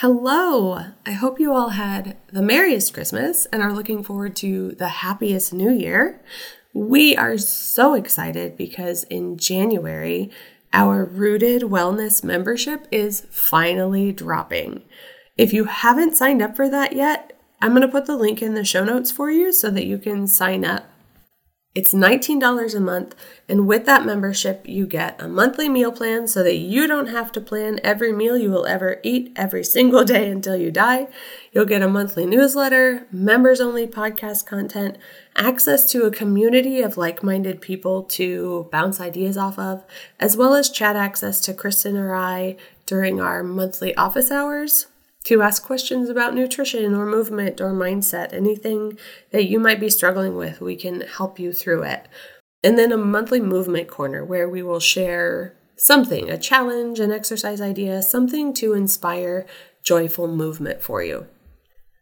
Hello! I hope you all had the merriest Christmas and are looking forward to the happiest new year. We are so excited because in January, our Rooted Wellness membership is finally dropping. If you haven't signed up for that yet, I'm going to put the link in the show notes for you so that you can sign up it's $19 a month, and with that membership, you get a monthly meal plan so that you don't have to plan every meal you will ever eat every single day until you die. You'll get a monthly newsletter, members only podcast content, access to a community of like minded people to bounce ideas off of, as well as chat access to Kristen or I during our monthly office hours to ask questions about nutrition or movement or mindset, anything that you might be struggling with, we can help you through it. And then a monthly movement corner where we will share something, a challenge, an exercise idea, something to inspire joyful movement for you.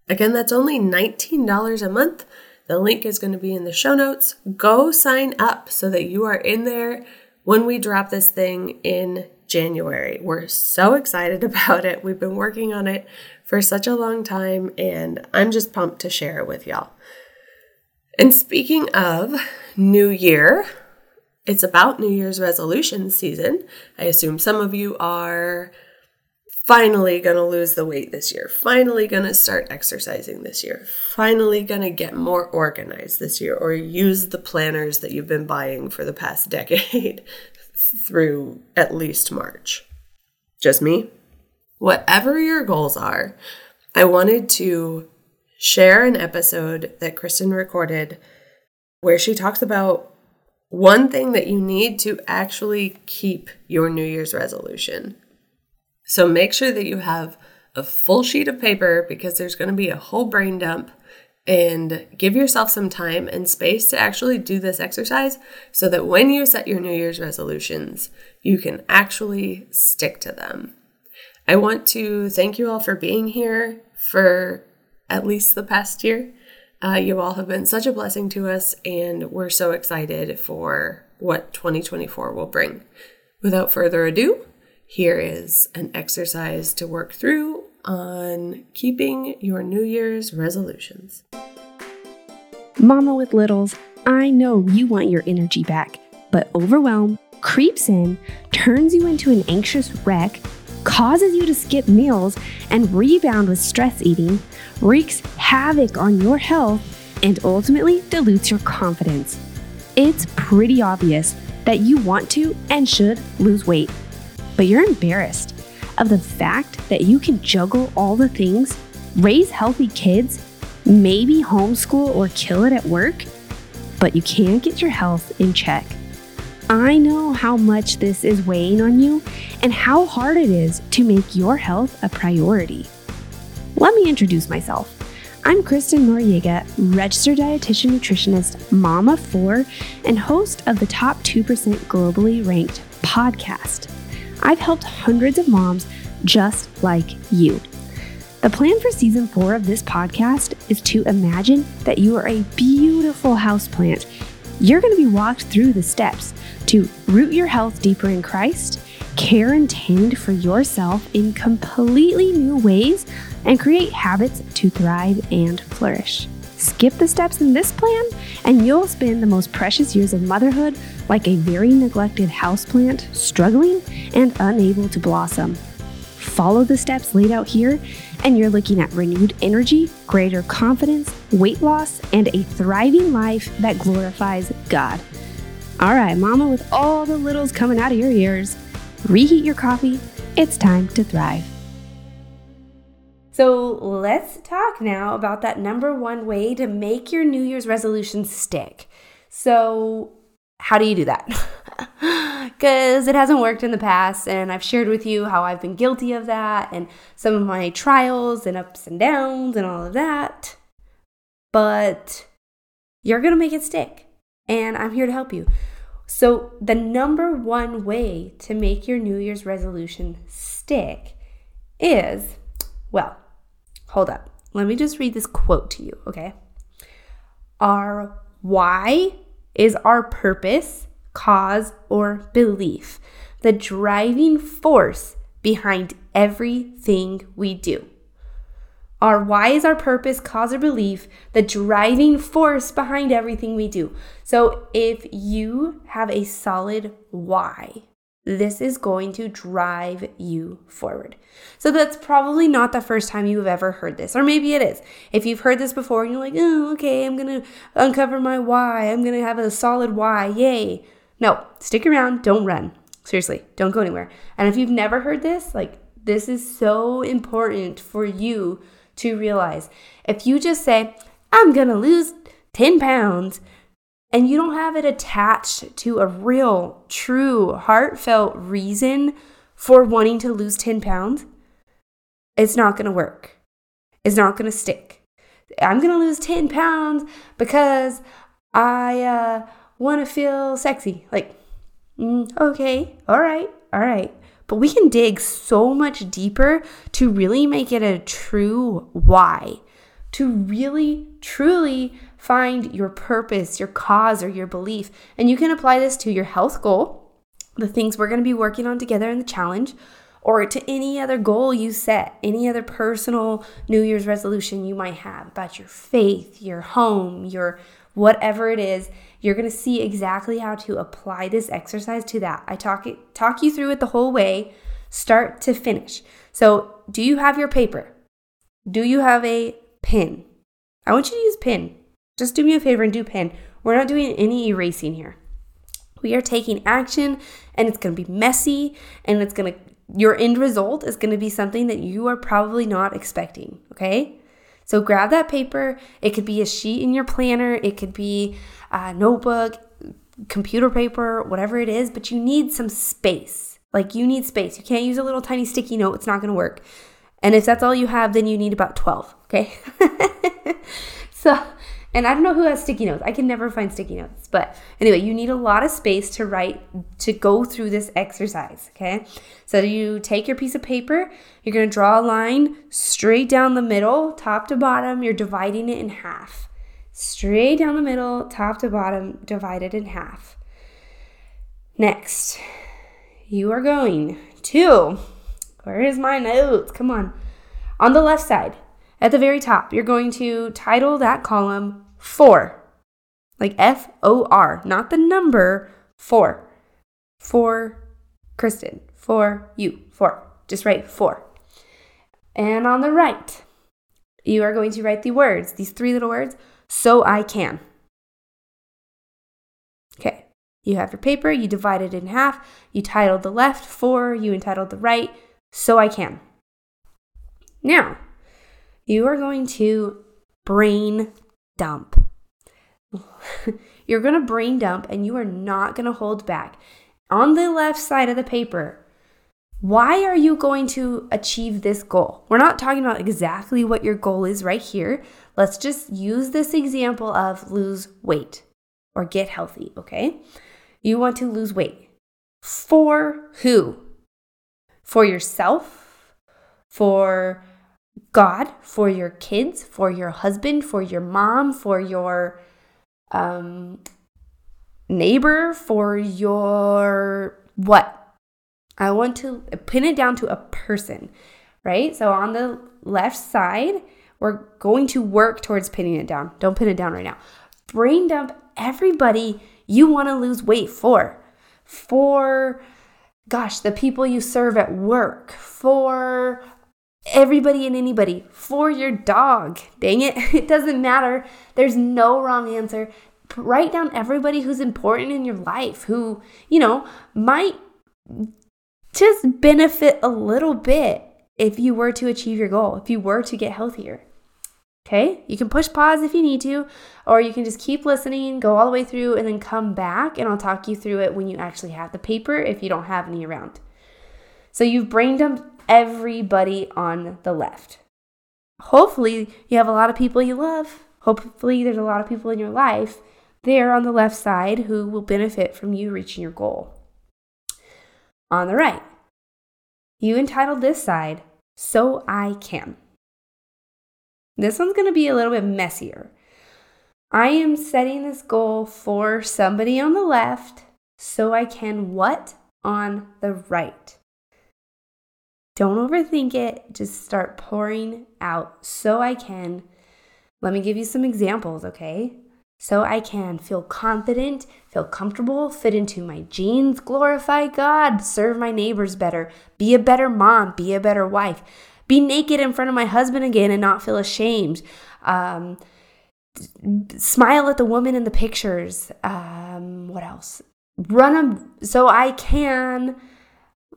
Again, that's only $19 a month. The link is going to be in the show notes. Go sign up so that you are in there when we drop this thing in January. We're so excited about it. We've been working on it for such a long time, and I'm just pumped to share it with y'all. And speaking of New Year, it's about New Year's resolution season. I assume some of you are finally going to lose the weight this year, finally going to start exercising this year, finally going to get more organized this year, or use the planners that you've been buying for the past decade through at least March. Just me? Whatever your goals are, I wanted to share an episode that Kristen recorded where she talks about one thing that you need to actually keep your New Year's resolution. So make sure that you have a full sheet of paper because there's going to be a whole brain dump and give yourself some time and space to actually do this exercise so that when you set your New Year's resolutions, you can actually stick to them. I want to thank you all for being here for at least the past year. Uh, you all have been such a blessing to us, and we're so excited for what 2024 will bring. Without further ado, here is an exercise to work through on keeping your New Year's resolutions. Mama with littles, I know you want your energy back, but overwhelm creeps in, turns you into an anxious wreck, causes you to skip meals and rebound with stress eating, wreaks havoc on your health, and ultimately dilutes your confidence. It's pretty obvious that you want to and should lose weight, but you're embarrassed of the fact that you can juggle all the things, raise healthy kids, maybe homeschool or kill it at work, but you can't get your health in check. I know how much this is weighing on you and how hard it is to make your health a priority. Let me introduce myself. I'm Kristen Noriega, registered dietitian nutritionist, mama of four, and host of the top 2% globally ranked podcast. I've helped hundreds of moms just like you. The plan for season four of this podcast is to imagine that you are a beautiful houseplant. You're going to be walked through the steps to root your health deeper in Christ, care and tend for yourself in completely new ways, and create habits to thrive and flourish. Skip the steps in this plan, and you'll spend the most precious years of motherhood like a very neglected houseplant, struggling and unable to blossom. Follow the steps laid out here, and you're looking at renewed energy, greater confidence, weight loss, and a thriving life that glorifies God. All right, Mama, with all the littles coming out of your ears, reheat your coffee. It's time to thrive. So let's talk now about that number one way to make your New Year's resolution stick. So, how do you do that? Because it hasn't worked in the past, and I've shared with you how I've been guilty of that and some of my trials and ups and downs and all of that. But you're to make it stick, and I'm here to help you. So, the number one way to make your New Year's resolution stick is well, hold up. Let me just read this quote to you, okay? Our why is our purpose, cause, or belief, the driving force behind everything we do. Our why is our purpose, cause, or belief, the driving force behind everything we do. So if you have a solid why, this is going to drive you forward. So that's probably not the first time you've ever heard this, or maybe it is. If you've heard this before and you're like, oh, okay, I'm gonna uncover my why, I'm gonna have a solid why, yay. No, stick around, don't run. Seriously, don't go anywhere. And if you've never heard this, like, this is so important for you to realize. If you just say, I'm gonna lose 10 pounds, and you don't have it attached to a real, true, heartfelt reason for wanting to lose 10 pounds, it's not gonna work. It's not gonna stick. I'm gonna lose 10 pounds because I uh, wanna feel sexy. Like, mm, okay, all right, all right. But we can dig so much deeper to really make it a true why, to really, truly find your purpose, your cause, or your belief. And you can apply this to your health goal, the things we're going to be working on together in the challenge, or to any other goal you set, any other personal New Year's resolution you might have about your faith, your home, your whatever it is you're going to see exactly how to apply this exercise to that. I talk it, talk you through it the whole way, start to finish. So, do you have your paper? Do you have a pen? I want you to use pen. Just do me a favor and do pen. We're not doing any erasing here. We are taking action and it's going to be messy and it's going to your end result is going to be something that you are probably not expecting, okay? So grab that paper. It could be a sheet in your planner, it could be a notebook, computer paper, whatever it is, but you need some space. Like you need space. You can't use a little tiny sticky note, it's not going to work. And if that's all you have, then you need about 12, okay? so and I don't know who has sticky notes. I can never find sticky notes. But anyway, you need a lot of space to write, to go through this exercise. Okay. So you take your piece of paper, you're going to draw a line straight down the middle, top to bottom. You're dividing it in half. Straight down the middle, top to bottom, divided in half. Next, you are going to, where is my notes? Come on. On the left side, at the very top, you're going to title that column 4, like F O R, not the number for, for Kristen, for you, for. Just write 4. And on the right, you are going to write the words, these three little words, so I can. Okay, you have your paper, you divide it in half, you titled the left 4, you entitled the right, so I can. Now, you are going to brain dump. You're going to brain dump and you are not going to hold back. On the left side of the paper, why are you going to achieve this goal? We're not talking about exactly what your goal is right here. Let's just use this example of lose weight or get healthy, okay? You want to lose weight. For who? For yourself? For God for your kids, for your husband, for your mom, for your um, neighbor, for your what? I want to pin it down to a person, right? So on the left side, we're going to work towards pinning it down. Don't pin it down right now. Brain dump everybody you want to lose weight for. For, gosh, the people you serve at work, for everybody and anybody for your dog. Dang it, it doesn't matter. There's no wrong answer. Write down everybody who's important in your life who, you know, might just benefit a little bit if you were to achieve your goal, if you were to get healthier. Okay, you can push pause if you need to, or you can just keep listening, go all the way through, and then come back, and I'll talk you through it when you actually have the paper if you don't have any around. So you've brain dumped everybody on the left. Hopefully, you have a lot of people you love. Hopefully, there's a lot of people in your life there on the left side who will benefit from you reaching your goal. On the right, you entitled this side, So I Can. This one's to be a little bit messier. I am setting this goal for somebody on the left so I can what on the right. Don't overthink it. Just start pouring out. So I can, let me give you some examples, okay? So I can feel confident, feel comfortable, fit into my jeans, glorify God, serve my neighbors better, be a better mom, be a better wife, be naked in front of my husband again and not feel ashamed. Um, smile at the woman in the pictures. Um, what else? Run a, so I can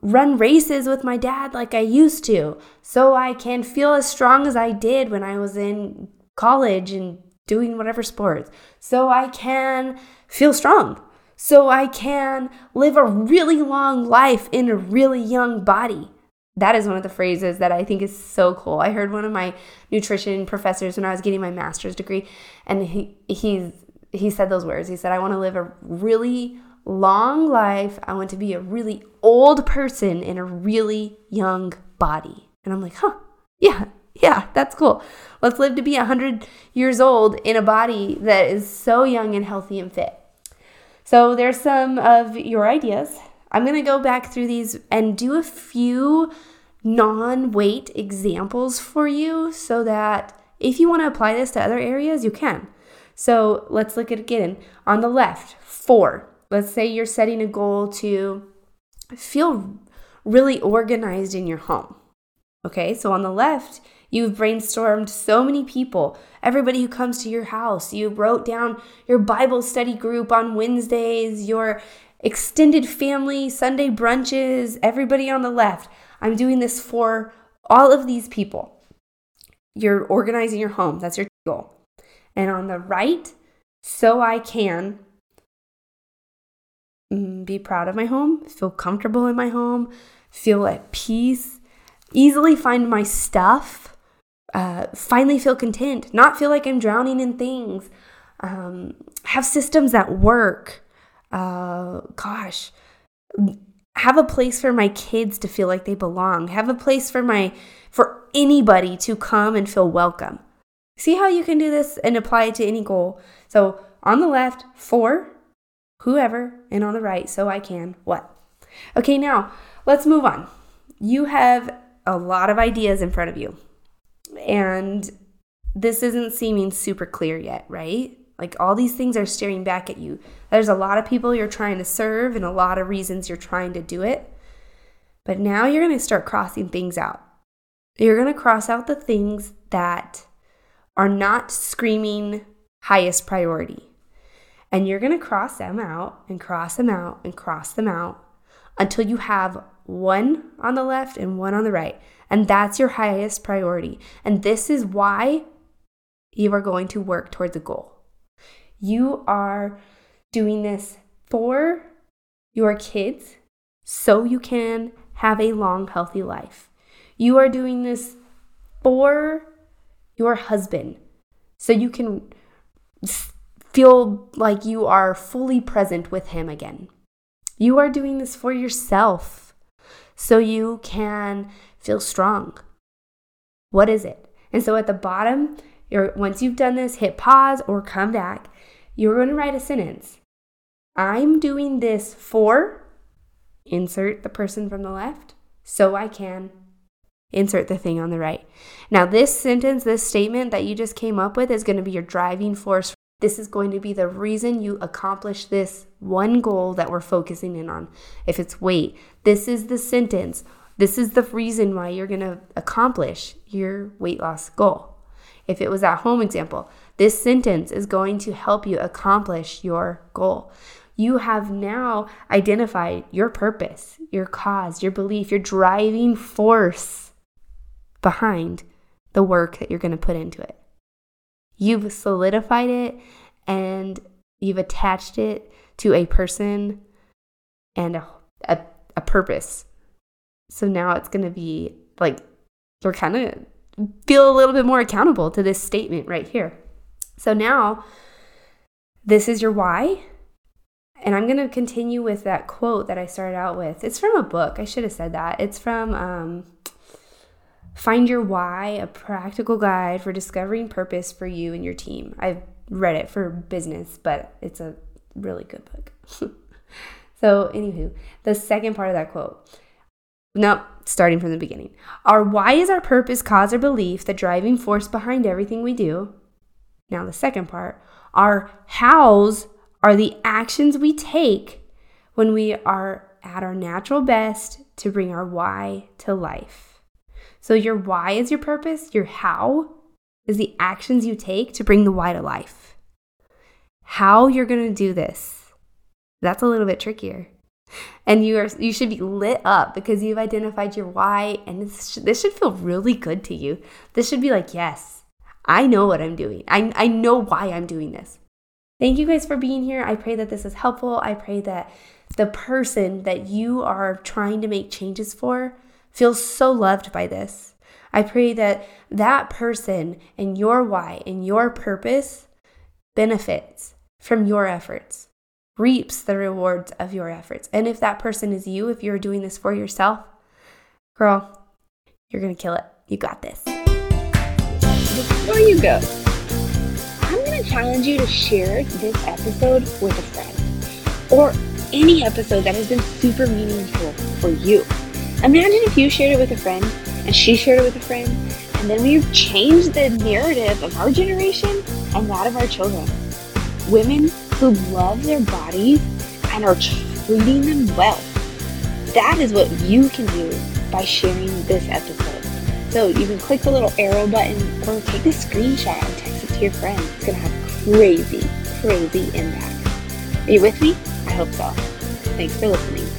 run races with my dad like I used to, so I can feel as strong as I did when I was in college and doing whatever sports, so I can feel strong, so I can live a really long life in a really young body. That is one of the phrases that I think is so cool. I heard one of my nutrition professors when I was getting my master's degree, and he he's he said those words. He said, "I want to live a really long life. I want to be a really old person in a really young body. And I'm like, huh, yeah, yeah, that's cool. Let's live to be 100 years old in a body that is so young and healthy and fit. So there's some of your ideas. I'm going to go back through these and do a few non weight examples for you so that if you want to apply this to other areas, you can. So let's look at it again. On the left, four. Let's say you're setting a goal to feel really organized in your home. Okay, so on the left, you've brainstormed so many people, everybody who comes to your house. You wrote down your Bible study group on Wednesdays, your extended family Sunday brunches, everybody on the left. I'm doing this for all of these people. You're organizing your home, that's your goal. And on the right, so I can be proud of my home, feel comfortable in my home, feel at peace, easily find my stuff, uh, finally feel content, not feel like I'm drowning in things, um, have systems that work. Uh, gosh, have a place for my kids to feel like they belong. Have a place for my for anybody to come and feel welcome. See how you can do this and apply it to any goal. So on the left, four, whoever, and on the right, so I can what? Okay, now let's move on. You have a lot of ideas in front of you, and this isn't seeming super clear yet, right? Like all these things are staring back at you. There's a lot of people you're trying to serve and a lot of reasons you're trying to do it. But now you're going to start crossing things out. You're going to cross out the things that are not screaming highest priority. And you're going to cross them out and cross them out and cross them out until you have one on the left and one on the right. And that's your highest priority. And this is why you are going to work towards a goal. You are doing this for your kids so you can have a long, healthy life. You are doing this for your husband so you can feel like you are fully present with Him again. You are doing this for yourself so you can feel strong. What is it? And so at the bottom, you're, once you've done this, hit pause or come back. You're going to write a sentence. I'm doing this for, insert the person from the left, so I can insert the thing on the right. Now, this sentence, this statement that you just came up with is going to be your driving force this is going to be the reason you accomplish this one goal that we're focusing in on. If it's weight, this is the sentence. This is the reason why you're going to accomplish your weight loss goal. If it was that home example, this sentence is going to help you accomplish your goal. You have now identified your purpose, your cause, your belief, your driving force behind the work that you're going to put into it. You've solidified it and you've attached it to a person and a, a, a purpose. So now it's going to be like, you're kind of feel a little bit more accountable to this statement right here. So now this is your why. And I'm going to continue with that quote that I started out with. It's from a book. I should have said that. It's from um, Find Your Why, a practical guide for discovering purpose for you and your team. I've read it for business, but it's a really good book. so, anywho, the second part of that quote Nope, starting from the beginning. Our why is our purpose, cause, or belief, the driving force behind everything we do. Now, the second part, our hows are the actions we take when we are at our natural best to bring our why to life. So, your why is your purpose, your how is the actions you take to bring the why to life. How you're going to do this, that's a little bit trickier. And you are you should be lit up because you've identified your why and this this should feel really good to you. This should be like, yes, I know what I'm doing. I I know why I'm doing this. Thank you guys for being here. I pray that this is helpful. I pray that the person that you are trying to make changes for feels so loved by this. I pray that that person and your why and your purpose benefits from your efforts, reaps the rewards of your efforts. And if that person is you, if you're doing this for yourself, girl, you're going to kill it. You got this. Before you go, I'm going to challenge you to share this episode with a friend or any episode that has been super meaningful for you. Imagine if you shared it with a friend and she shared it with a friend, and then we've changed the narrative of our generation and that of our children. Women who love their bodies and are treating them well. That is what you can do by sharing this episode. So you can click the little arrow button or take a screenshot and text it to your friend. It's going to have crazy, crazy impact. Are you with me? I hope so. Thanks for listening.